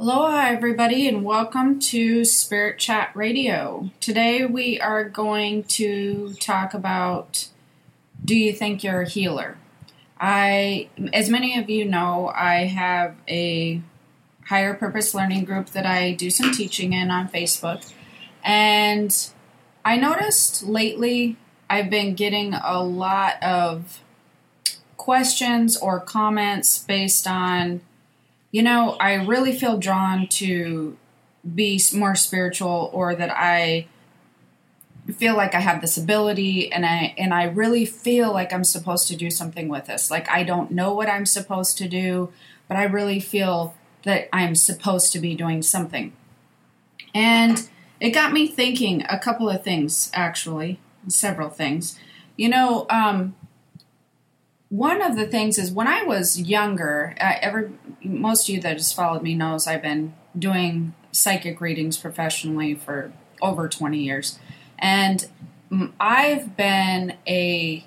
Aloha, everybody, and welcome to Spirit Chat Radio. Today we are going to talk about Do you think you're a healer? I, as many of you know, I have a higher purpose learning group that I do some teaching in on Facebook. And I noticed lately I've been getting a lot of questions or comments based on you know, I really feel drawn to be more spiritual or that I feel like I have this ability and I and I really feel like I'm supposed to do something with this. Like I don't know what I'm supposed to do, but I really feel that I'm supposed to be doing something. And it got me thinking a couple of things actually, several things. You know, um, one of the things is when I was younger, uh, every most of you that has followed me knows I've been doing psychic readings professionally for over 20 years. And I've been a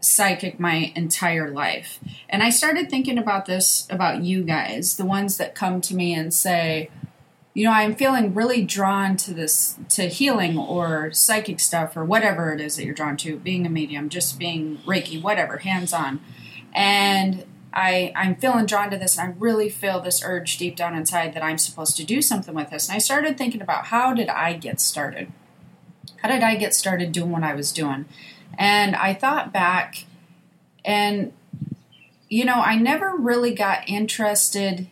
psychic my entire life. And I started thinking about this about you guys, the ones that come to me and say, you know, I'm feeling really drawn to this, to healing or psychic stuff or whatever it is that you're drawn to, being a medium, just being Reiki, whatever, hands on. And I, I'm feeling drawn to this, and I really feel this urge deep down inside that I'm supposed to do something with this. And I started thinking about how did I get started? How did I get started doing what I was doing? And I thought back, and you know, I never really got interested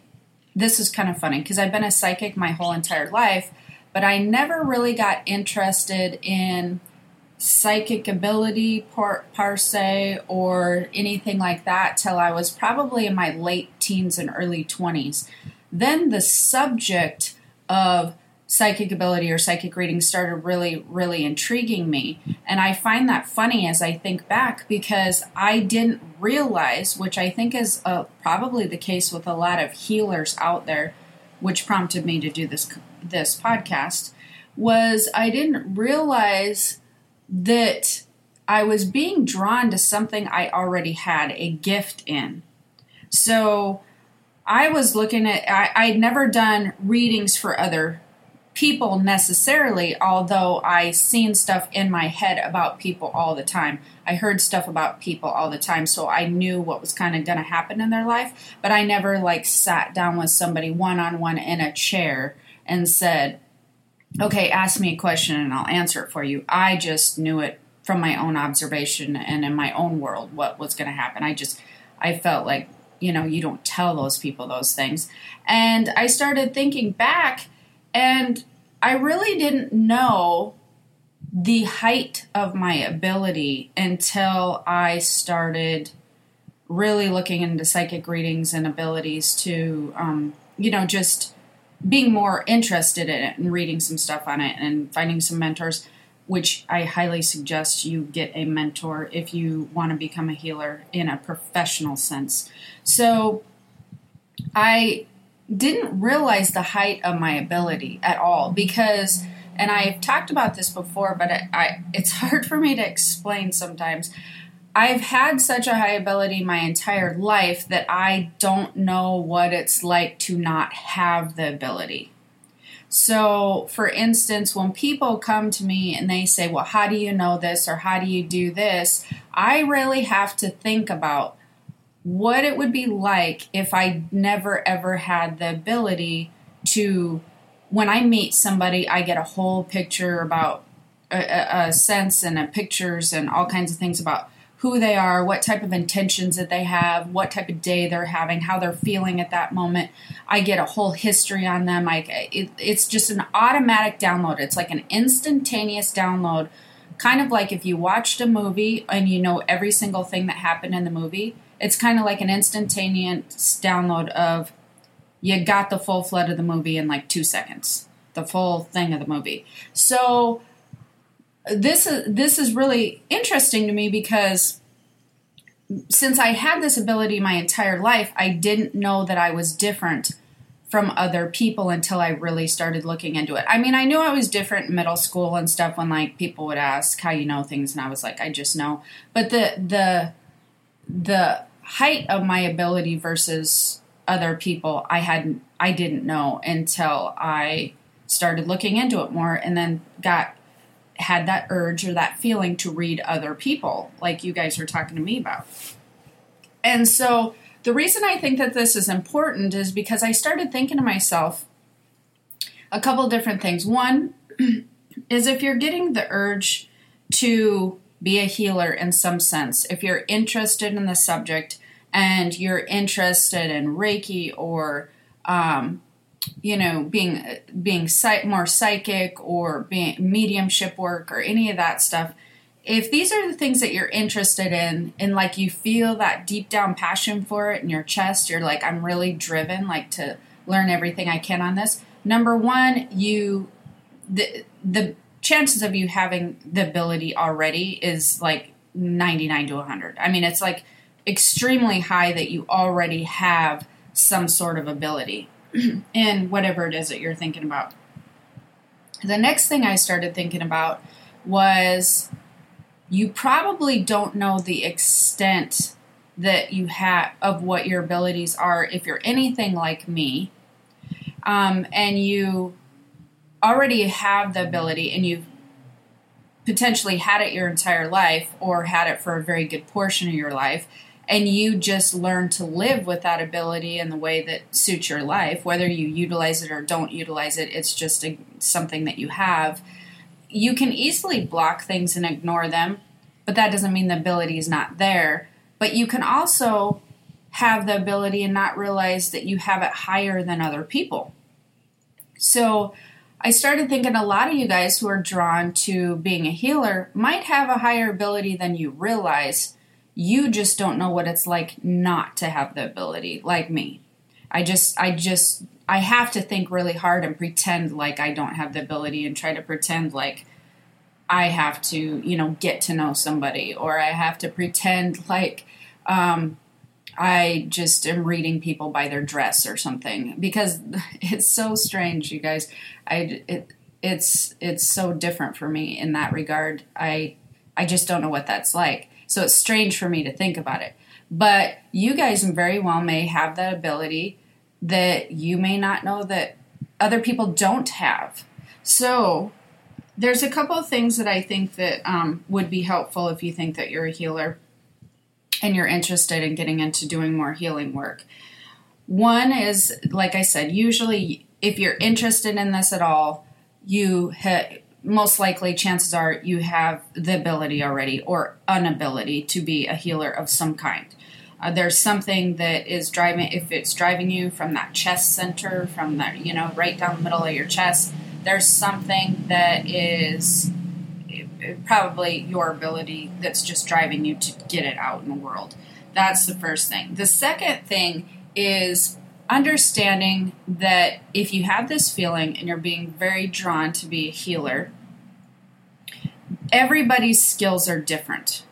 this is kind of funny because I've been a psychic my whole entire life, but I never really got interested in psychic ability per, se or anything like that till I was probably in my late teens and early 20s. Then the subject of psychic ability or psychic reading started really, really intriguing me. And I find that funny as I think back because I didn't realize, which I think is uh, probably the case with a lot of healers out there, which prompted me to do this this podcast, was I didn't realize that I was being drawn to something I already had a gift in. So I was looking at I, I'd never done readings for other people necessarily, although I seen stuff in my head about people all the time. I heard stuff about people all the time, so I knew what was kind of going to happen in their life, but I never like sat down with somebody one on one in a chair and said, "Okay, ask me a question and I'll answer it for you." I just knew it from my own observation and in my own world what was going to happen. I just I felt like, you know, you don't tell those people those things. And I started thinking back and I really didn't know the height of my ability until I started really looking into psychic readings and abilities to, um, you know, just being more interested in it and reading some stuff on it and finding some mentors, which I highly suggest you get a mentor if you want to become a healer in a professional sense. So I didn't realize the height of my ability at all because and I've talked about this before but I, it's hard for me to explain sometimes I've had such a high ability my entire life that I don't know what it's like to not have the ability. So, for instance, when people come to me and they say, Well, how do you know this or how do you do this? I really have to think about what it would be like if I never ever had the ability to, when I meet somebody, I get a whole picture about a, a, sense and a pictures and all kinds of things about who they are, what type of intentions that they have, what type of day they're having, how they're feeling at that moment. I get a whole history on them. It, it's just an automatic download. It's like an instantaneous download, kind of like if you watched a movie and you know every single thing that happened in the movie it's kind of like an instantaneous download of you got the full flood of the movie in like two seconds, the full thing of the movie. So this is this is really interesting to me because since I had this ability my entire life, I didn't know that I was different from other people until I really started looking into it. I mean, I knew I was different in middle school and stuff when like people would ask how you know things and I was like I just know. But the the the height of my ability versus other people I hadn't I didn't know until I started looking into it more and then got had that urge or that feeling to read other people like you guys were talking to me about. And so the reason I think that this is important is because I started thinking to myself a couple different things. One is if you're getting the urge to be a healer in some sense, if you're interested in the subject and you're interested in Reiki or um, you know being being more psychic or being mediumship work or any of that stuff if these are the things that you're interested in and like you feel that deep down passion for it in your chest you're like i'm really driven like to learn everything i can on this number one you the the chances of you having the ability already is like 99 to 100 i mean it's like extremely high that you already have some sort of ability. In whatever it is that you're thinking about. The next thing i started thinking about was you probably don't know the extent that you have of what your abilities are if you're anything like me. Um, and you already have the ability and you've potentially had it your entire life or had it for a very good portion of your life and you just learn to live with that ability in the way that suits your life whether you utilize it or don't utilize it it's just a, something that you have you can easily block things and ignore them, but that doesn't mean the ability is not there. But you can also have the ability and not realize that you have it higher than other people. So I started thinking a lot of you guys who are drawn to being a healer might have a higher ability than you realize. You just don't know what it's like not to have the ability, like me. I just, I just I have to think really hard and pretend like I don't have the ability and try to pretend like I have to, you know, get to know somebody or I have to pretend like um, I just am reading people by their dress or something because it's so strange, you guys. I it it's it's so different for me in that regard. I I just don't know what that's like. So it's strange for me to think about it. But you guys very well may have that ability that you may not know that other people don't have. So there's a couple of things that I think that um, would be helpful if you think that you're a healer and you're interested in getting into doing more healing work. One is, like I said, usually if you're interested in this at all, you ha- most likely chances are you have the ability already or inability to be a healer of some kind. Uh, there's something that is driving, if it's driving you from that chest center, from that, you know, right down the middle of your chest, there's something that is probably your ability that's just driving you to get it out in the world. That's the first thing. The second thing is understanding that if you have this feeling and you're being very drawn to be a healer, everybody's skills are different.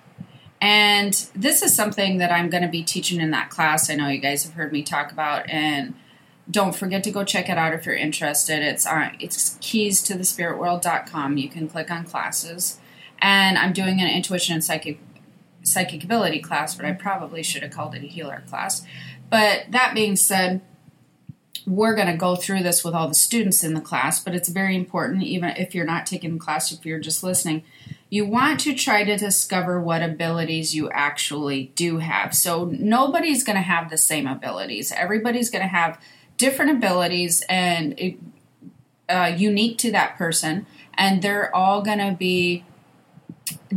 And this is something that I'm going to be teaching in that class. I know you guys have heard me talk about, and don't forget to go check it out if you're interested. It's uh, it's keys to the spiritworld.com. You can click on classes, and I'm doing an intuition and psychic psychic ability class, but I probably should have called it a healer class. But that being said, we're going to go through this with all the students in the class, but it's very important, even if you're not taking the class, if you're just listening, you want to try to discover what abilities you actually do have. So nobody's going to have the same abilities. Everybody's going to have different abilities and uh, unique to that person, and they're all going to be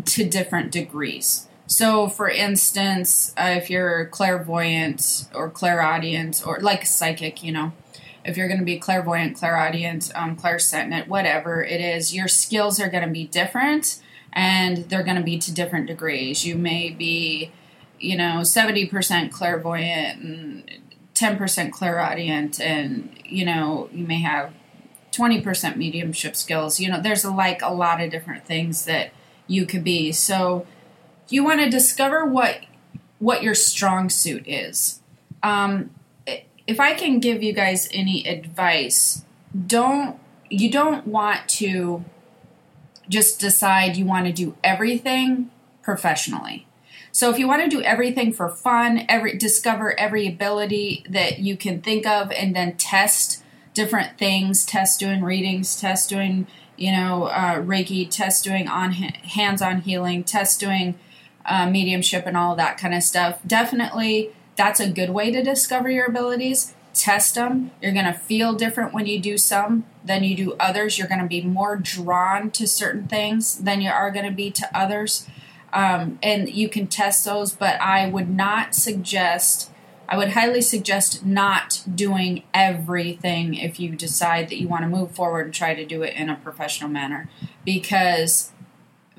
to different degrees. So, for instance, uh, if you're clairvoyant or clairaudient or like psychic, you know, if you're going to be clairvoyant, clairaudient, um, clairsentient, whatever it is, your skills are going to be different and they're going to be to different degrees. You may be, you know, 70% clairvoyant and 10% clairaudient, and, you know, you may have 20% mediumship skills. You know, there's like a lot of different things that you could be. So you want to discover what what your strong suit is. Um, if I can give you guys any advice, don't you don't want to just decide you want to do everything professionally. So if you want to do everything for fun, every discover every ability that you can think of, and then test different things, test doing readings, test doing you know uh, Reiki, test doing on hands-on healing, test doing uh, mediumship, and all that kind of stuff. Definitely, that's a good way to discover your abilities test them. You're going to feel different when you do some than you do others. You're going to be more drawn to certain things than you are going to be to others. Um, and you can test those, but I would not suggest, I would highly suggest not doing everything if you decide that you want to move forward and try to do it in a professional manner. Because,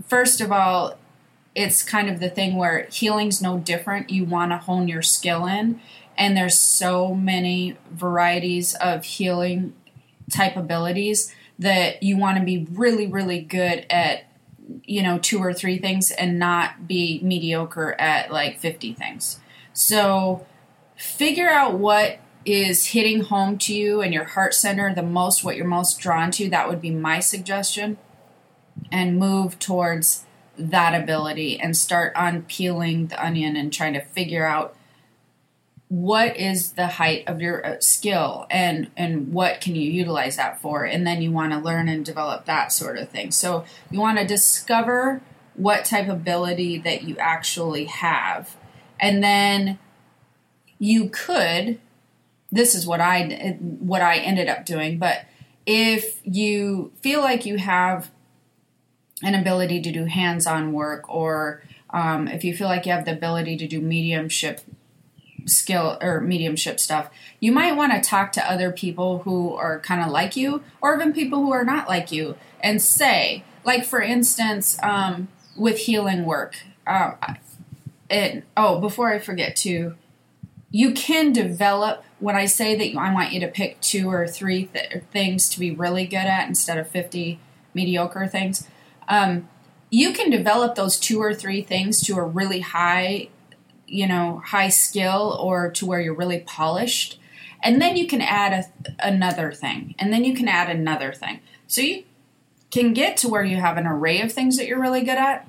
first of all, it's kind of the thing where healing's no different. You want to hone your skill in and there's so many varieties of healing type abilities that you want to be really really good at you know two or three things and not be mediocre at like 50 things. So figure out what is hitting home to you and your heart center the most what you're most drawn to. That would be my suggestion. And move towards that ability and start on peeling the onion and trying to figure out what is the height of your uh, skill and and what can you utilize that for? And then you want to learn and develop that sort of thing. So you want to discover what type of ability that you actually have. And then you could this is what i what i ended up doing but if you feel like you have an ability to do hands-on work or um, if you feel like you have the ability to do mediumship skill or mediumship stuff, you might want to talk to other people who are kind of like you, or even people who are not like you, and say, like for instance, um, with healing work. Uh, it, oh, before I forget to, you can develop. When I say that I want you to pick two or three th- things to be really good at instead of fifty mediocre things, um, you can develop those two or three things to a really high you know, high skill or to where you're really polished. And then you can add a, another thing. And then you can add another thing. So you can get to where you have an array of things that you're really good at,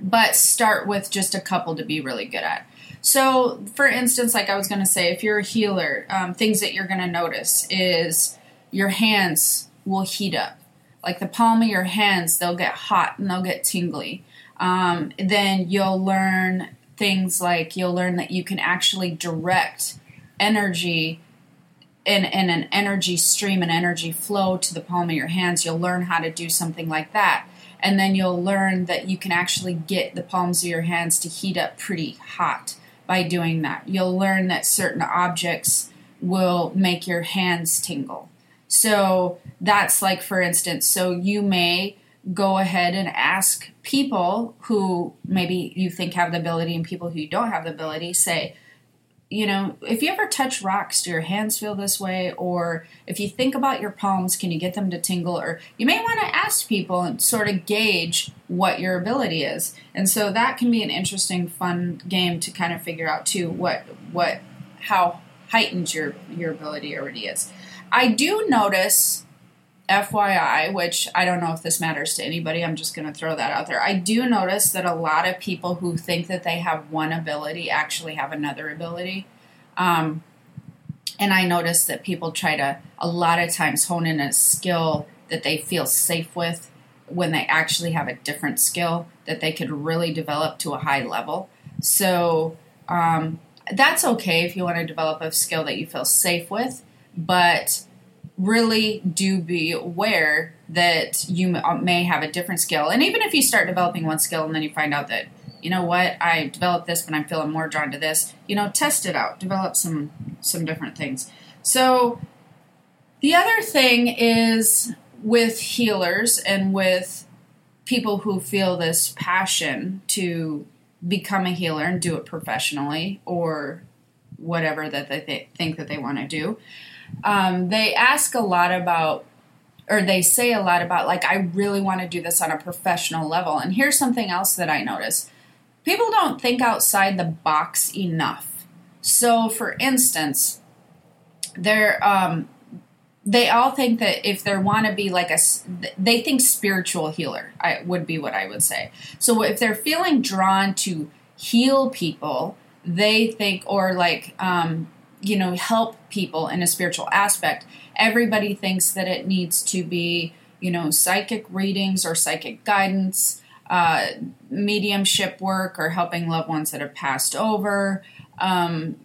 but start with just a couple to be really good at. So, for instance, like I was going to say, if you're a healer, um, things that you're going to notice is your hands will heat up. Like the palm of your hands, they'll get hot and they'll get tingly. Um, then you'll learn things like you'll learn that you can actually direct energy in, in an energy stream and energy flow to the palm of your hands. You'll learn how to do something like that. And then you'll learn that you can actually get the palms of your hands to heat up pretty hot by doing that. You'll learn that certain objects will make your hands tingle. So that's like, for instance, so you may go ahead and ask people who maybe you think have the ability and people who don't have the ability say you know if you ever touch rocks do your hands feel this way? Or if you think about your palms can you get them to tingle? Or you may want to ask people and sort of gauge what your ability is. And so that can be an interesting fun game to kind of figure out too what what how heightened your your ability already is i do notice FYI, which I don't know if this matters to anybody, I'm just going to throw that out there. I do notice that a lot of people who think that they have one ability actually have another ability. Um, and I notice that people try to, a lot of times, hone in a skill that they feel safe with when they actually have a different skill that they could really develop to a high level. So um, that's okay if you want to develop a skill that you feel safe with, but really do be aware that you uh, may have a different skill. And even if you start developing one skill and then you find out that, you know what, I developed this, but I'm feeling more drawn to this, you know, test it out, develop some some different things. So the other thing is with healers and with people who feel this passion to become a healer and do it professionally or whatever that they think that they want to do um, they ask a lot about or they say a lot about like i really want to do this on a professional level. And here's something else that i notice. People don't think outside the box enough. So for instance they're um, they all think that if they want to be like a they think spiritual healer I, would be what i would say. So if they're feeling drawn to heal people, they think, or like, um, you know, help people in a spiritual aspect, everybody thinks that it needs to be, you know, psychic readings or psychic guidance, uh, mediumship work, or helping loved ones that have passed over, um,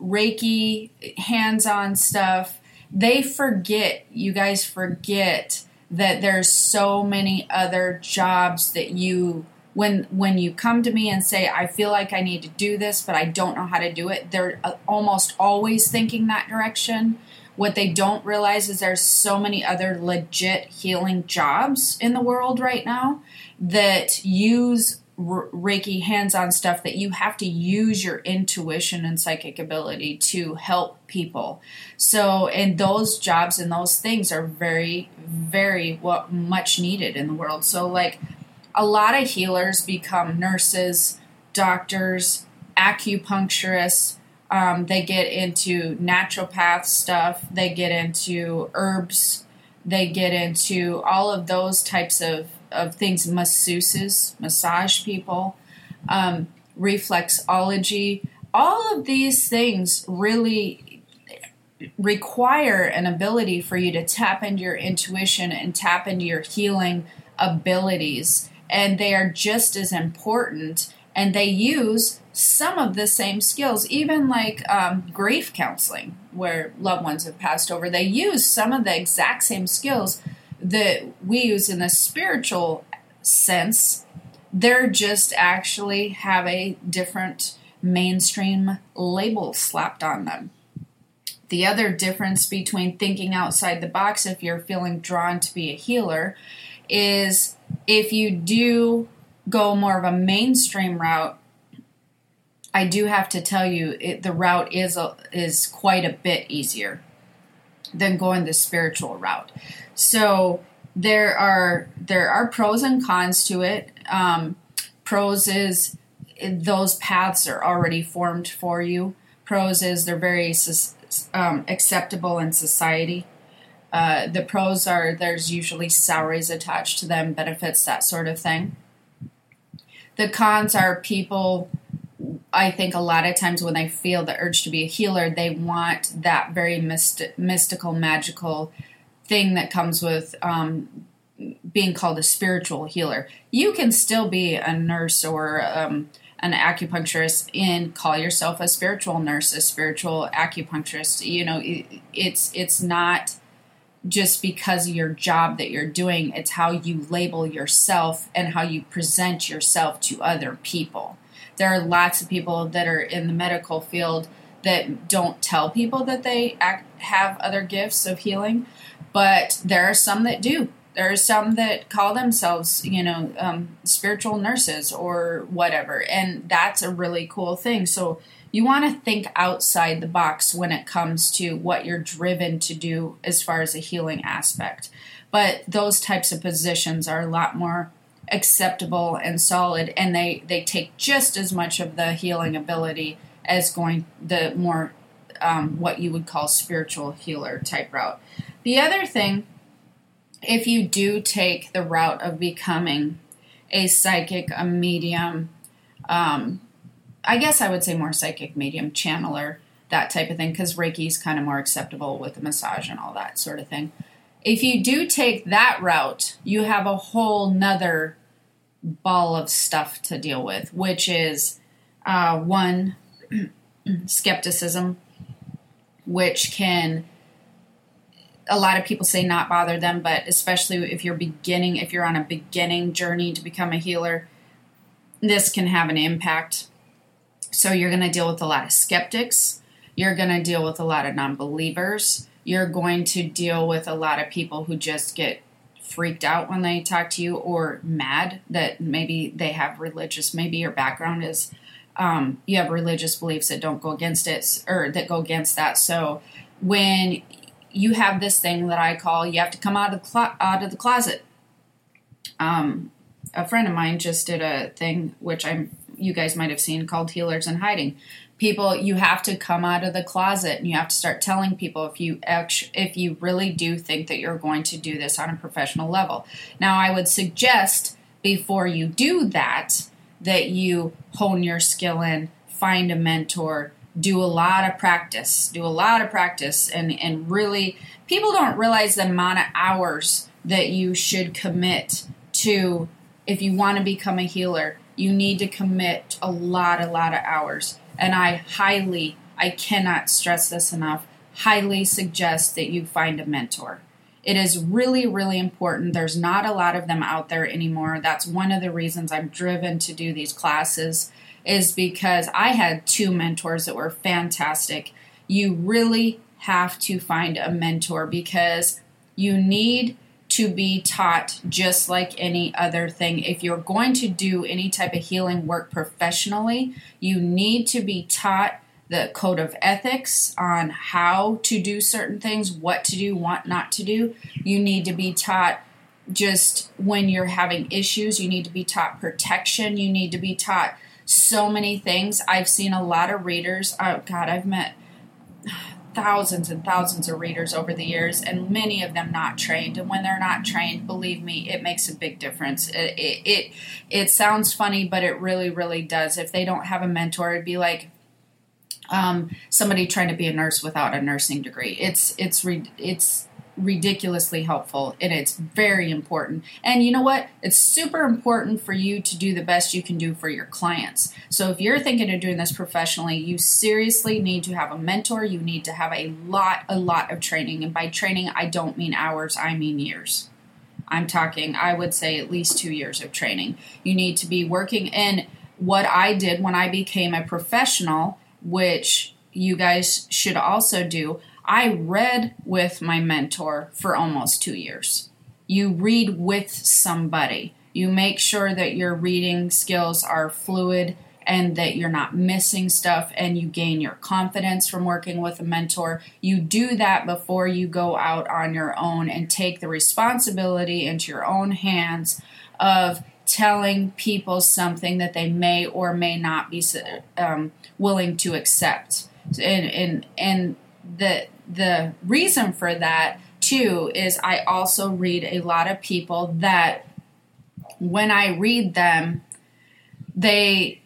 Reiki, hands on stuff. They forget, you guys forget that there's so many other jobs that you when when you come to me and say I feel like I need to do this but I don't know how to do it they're uh, almost always thinking that direction what they don't realize is there's so many other legit healing jobs in the world right now that use Reiki hands on stuff that you have to use your intuition and psychic ability to help people. So, and those jobs and those things are very, very what much needed in the world. So, like, a lot of healers become nurses, doctors, acupuncturists. Um, they get into naturopath stuff. They get into herbs. They get into all of those types of, of things. Masseuses, massage people, um, reflexology. All of these things really require an ability for you to tap into your intuition and tap into your healing abilities and they are just as important and they use some of the same skills even like um, grief counseling where loved ones have passed over. They use some of the exact same skills that we use in the spiritual sense. They're just actually have a different mainstream label slapped on them. The other difference between thinking outside the box if you're feeling drawn to be a healer is if you do go more of a mainstream route, I do have to tell you it, the route is a, is quite a bit easier than going the spiritual route. So there are there are pros and cons to it. Um, pros is those paths are already formed for you. Pros is they're very um, acceptable in society. Uh, the pros are there's usually salaries attached to them, benefits, that sort of thing. The cons are people, I think a lot of times when they feel the urge to be a healer, they want that very myst- mystical, magical thing that comes with um, being called a spiritual healer. You can still be a nurse or um, an acupuncturist and call yourself a spiritual nurse, a spiritual acupuncturist. You know, it, it's it's not just because of your job that you're doing. It's how you label yourself and how you present yourself to other people. There are lots of people that are in the medical field that don't tell people that they act, have other gifts of healing, but there are some that do. There are some that call themselves, you know, um, spiritual nurses or whatever, and that's a really cool thing. So you want to think outside the box when it comes to what you're driven to do as far as a healing aspect. But those types of positions are a lot more acceptable and solid and they they take just as much of the healing ability as going the more um, what you would call spiritual healer type route. The other thing, if you do take the route of becoming a psychic, a medium, um, I guess I would say more psychic medium, channeler, that type of thing, because Reiki is kind of more acceptable with the massage and all that sort of thing. If you do take that route, you have a whole nother ball of stuff to deal with, which is uh, one, skepticism, which can a lot of people say not bother them, but especially if you're beginning, if you're on a beginning journey to become a healer, this can have an impact so you're going to deal with a lot of skeptics. You're going to deal with a lot of non believers. You're going to deal with a lot of people who just get freaked out when they talk to you or mad that maybe they have religious, maybe your background is um, you have religious beliefs that don't go against it or that go against that. So when you have this thing that I call you have to come out of the, clo- out of the closet. Um, a friend of mine just did a thing which I'm you guys might have seen called Healers in Hiding. People, you have to come out of the closet and you have to start telling people if you if you really do think that you're going to do this on a professional level. Now, I would suggest before you do that that you hone your skill in, find a mentor, do a lot of practice, do a lot of practice, and, and really, people don't realize the amount of hours that you should commit to if you want to become a healer. You need to commit a lot, a lot of hours. And I highly, I cannot stress this enough, highly suggest that you find a mentor. It is really, really important. There's not a lot of them out there anymore. That's one of the reasons I'm driven to do these classes, is because I had two mentors that were fantastic. You really have to find a mentor because you need to be taught just like any other thing. If you're going to do any type of healing work professionally, you need to be taught the code of ethics on how to do certain things, what to do, what not to do. You need to be taught just when you're having issues, you need to be taught protection, you need to be taught so many things. I've seen a lot of readers. Oh, God, I've met thousands and thousands of readers over the years, and many of them not trained. And when they're not trained, believe me, it makes a big difference. It it it, it sounds funny, but it really, really does. If they don't have a mentor, it'd be like um, somebody trying to be a nurse without a nursing degree. It's it's it's ridiculously helpful and it's very important. And you know what? It's super important for you to do the best you can do for your clients. So if you're thinking of doing this professionally, you seriously need to have a mentor. You need to have a lot a lot of training. And by training, I don't mean hours, I mean years. I'm talking I would say at least 2 years of training. You need to be working and what I did when I became a professional which you guys should also do. I read with my mentor for almost two years. You read with somebody. You make sure that your reading skills are fluid and that you're not missing stuff and you gain your confidence from working with a mentor. You do that before you go out on your own and take the responsibility into your own hands of telling people something that they may or may not be um, willing to accept. And and and the the reason for that too is I also read a lot of people that when I read them, they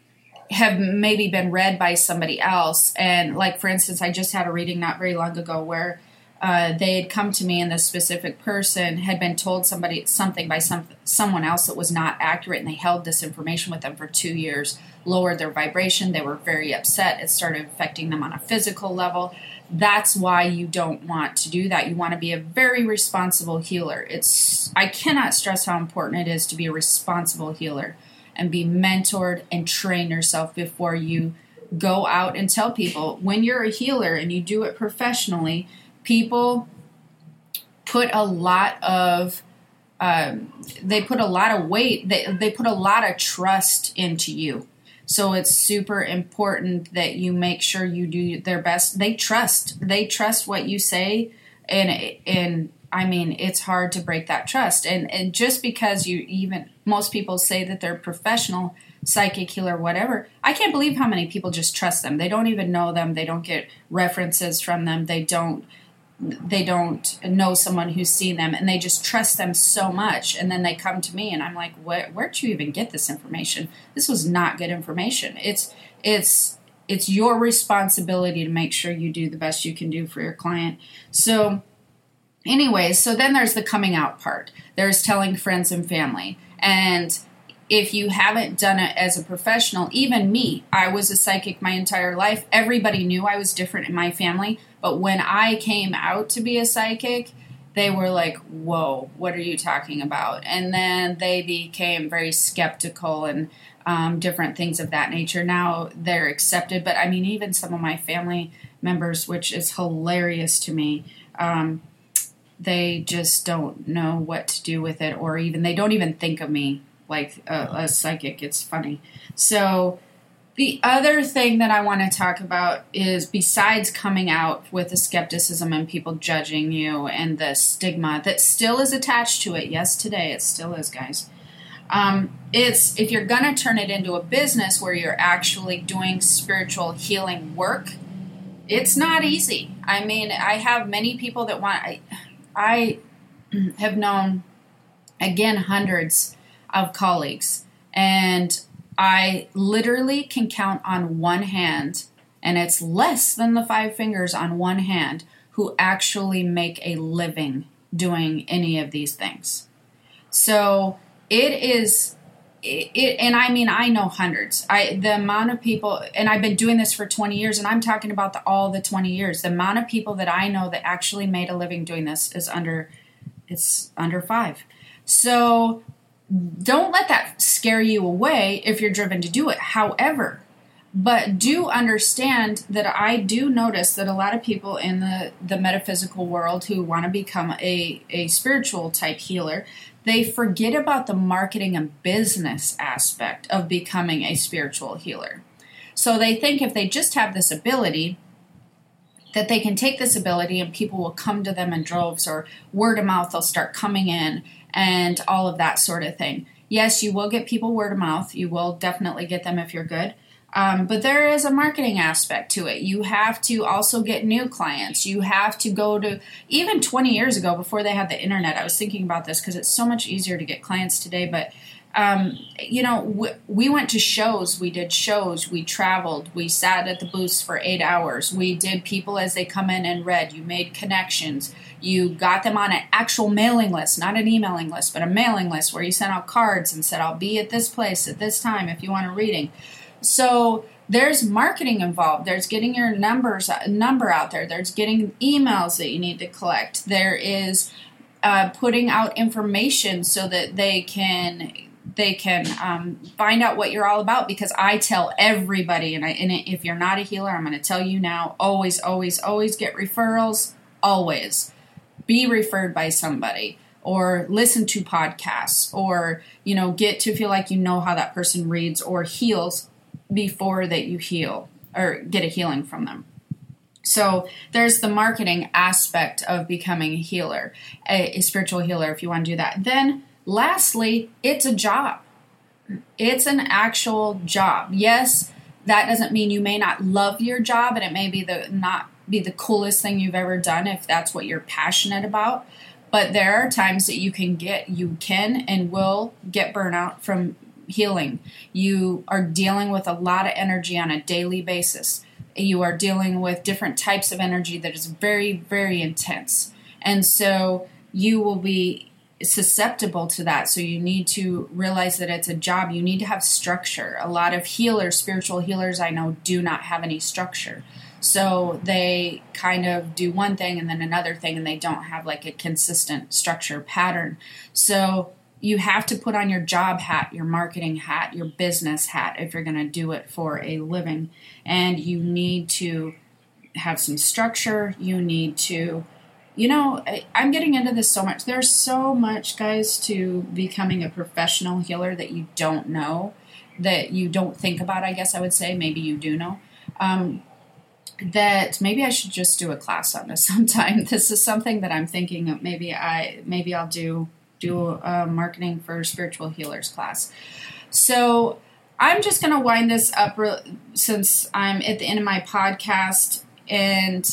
have maybe been read by somebody else. And like for instance, I just had a reading not very long ago where uh, they had come to me and this specific person had been told somebody something by some someone else that was not accurate and they held this information with them for two years lowered their vibration they were very upset it started affecting them on a physical level that's why you don't want to do that. You want to be a very responsible healer. It's i cannot stress how important it is to be a responsible healer and be mentored and train yourself before you go out and tell people. When you're a healer and you do it professionally people put a lot of um, they put a lot of weight they, they put a lot of trust into you so it's super important that you make sure you do their best. They trust. They trust what you say and and i mean it's hard to break that trust. And and just because you even most people say that they're professional psychic healer whatever i can't believe how many people just trust them. They don't even know them. They don't get references from them. They don't they don't know someone who's seen them and they just trust them so much and then they come to me and i'm like Where, where'd you even get this information? This was not good information. It's it's it's your responsibility to make sure you do the best you can do for your client. So anyways so then there's the coming out part. There's telling friends and family. And if you haven't done it as a professional, even me, I was a psychic my entire life. Everybody knew I was different in my family. But when I came out to be a psychic, they were like, Whoa, what are you talking about? And then they became very skeptical and um, different things of that nature. Now they're accepted. But I mean, even some of my family members, which is hilarious to me, um, they just don't know what to do with it, or even they don't even think of me like a, a psychic. It's funny. So the other thing that I want to talk about is besides coming out with the skepticism and people judging you and the stigma that still is attached to it. Yes, today it still is, guys. Um, it's if you're going to turn it into a business where you're actually doing spiritual healing work, it's not easy. I mean, I have many people that want. I, I have known again hundreds of colleagues. And I literally can count on one hand, and it's less than the five fingers on one hand, who actually make a living doing any of these things. So it is it, it, and I mean I know hundreds. I the amount of people and I've been doing this for 20 years and I'm talking about the, all the 20 years. The amount of people that I know that actually made a living doing this is under it's under 5. So don't let that scare you away if you're driven to do it. However, but do understand that I do notice that a lot of people in the, the metaphysical world who want to become a, a spiritual type healer, they forget about the marketing and business aspect of becoming a spiritual healer. So they think if they just have this ability, that they can take this ability and people will come to them in droves or word of mouth, they'll start coming in and all of that sort of thing. Yes, you will get people word of mouth. You will definitely get them if you're good. Um, but there is a marketing aspect to it. You have to also get new clients. You have to go to, even 20 years ago, before they had the internet, I was thinking about this because it's so much easier to get clients today. But, um, you know, we, we went to shows, we did shows, we traveled, we sat at the booths for eight hours. We did people as they come in and read. You made connections. You got them on an actual mailing list, not an emailing list, but a mailing list where you sent out cards and said, I'll be at this place at this time if you want a reading. So there's marketing involved. There's getting your numbers number out there. There's getting emails that you need to collect. There is uh, putting out information so that they can they can um, find out what you're all about because I tell everybody, and, I, and if you're not a healer, I'm going to tell you now always, always, always get referrals. Always be referred by somebody or listen to podcasts or, you know, get to feel like you know how that person reads or heals before that you heal or get a healing from them. So there's the marketing aspect of becoming a healer, a, a, spiritual healer, if you want to do that. Then, lastly, it's a job. It's an actual job. Yes, that doesn't mean you may not love your job, and it may be the not be the coolest thing you've ever done if that's what you're passionate about. But there are times that you can get, you can and will get burnout from healing. You are dealing with a lot of energy on a daily basis. You are dealing with different types of energy that is very, very intense. And so you will be susceptible to that. So you need to realize that it's a job. You need to have structure. A lot of healers, spiritual healers I know, do not have any structure. So they kind of do one thing and then another thing, and they don't have like a consistent structure pattern. So you have to put on your job hat, your marketing hat, your business hat if you're going to do it for a living. And you need to have some structure. You need to, you know, I, am getting into this so much. There's so much, guys, to becoming a professional healer that you don't know, that you don't think about, I guess I would say. Maybe you do know. Um, that maybe I should just do a class on this sometime. This is something that I'm thinking of maybe I maybe I'll do do a marketing for spiritual healers class. So I'm just going to wind this up re- since I'm at the end of my podcast, and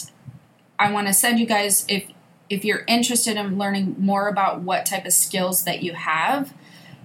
I want to send you guys if if you're interested in learning more about what type of skills that you have.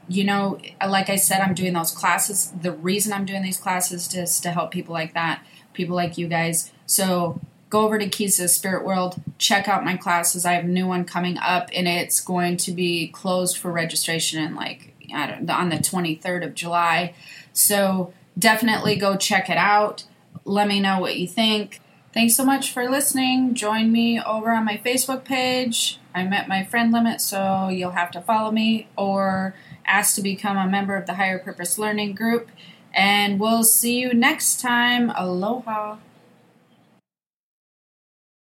You know, like I said, I'm doing those classes. The reason I'm doing these classes is to help people like that, people like you guys. So go over to Keys to the Spirit World, check out my classes. I have a new one coming up, and it's going to be closed for registration in like on the 23rd of July. So definitely go check it out. Let me know what you think. Thanks so much for listening. Join me over on my Facebook page. I'm at my friend limit, so you'll have to follow me or ask to become a member of the Higher Purpose Learning Group. And we'll see you next time. Aloha.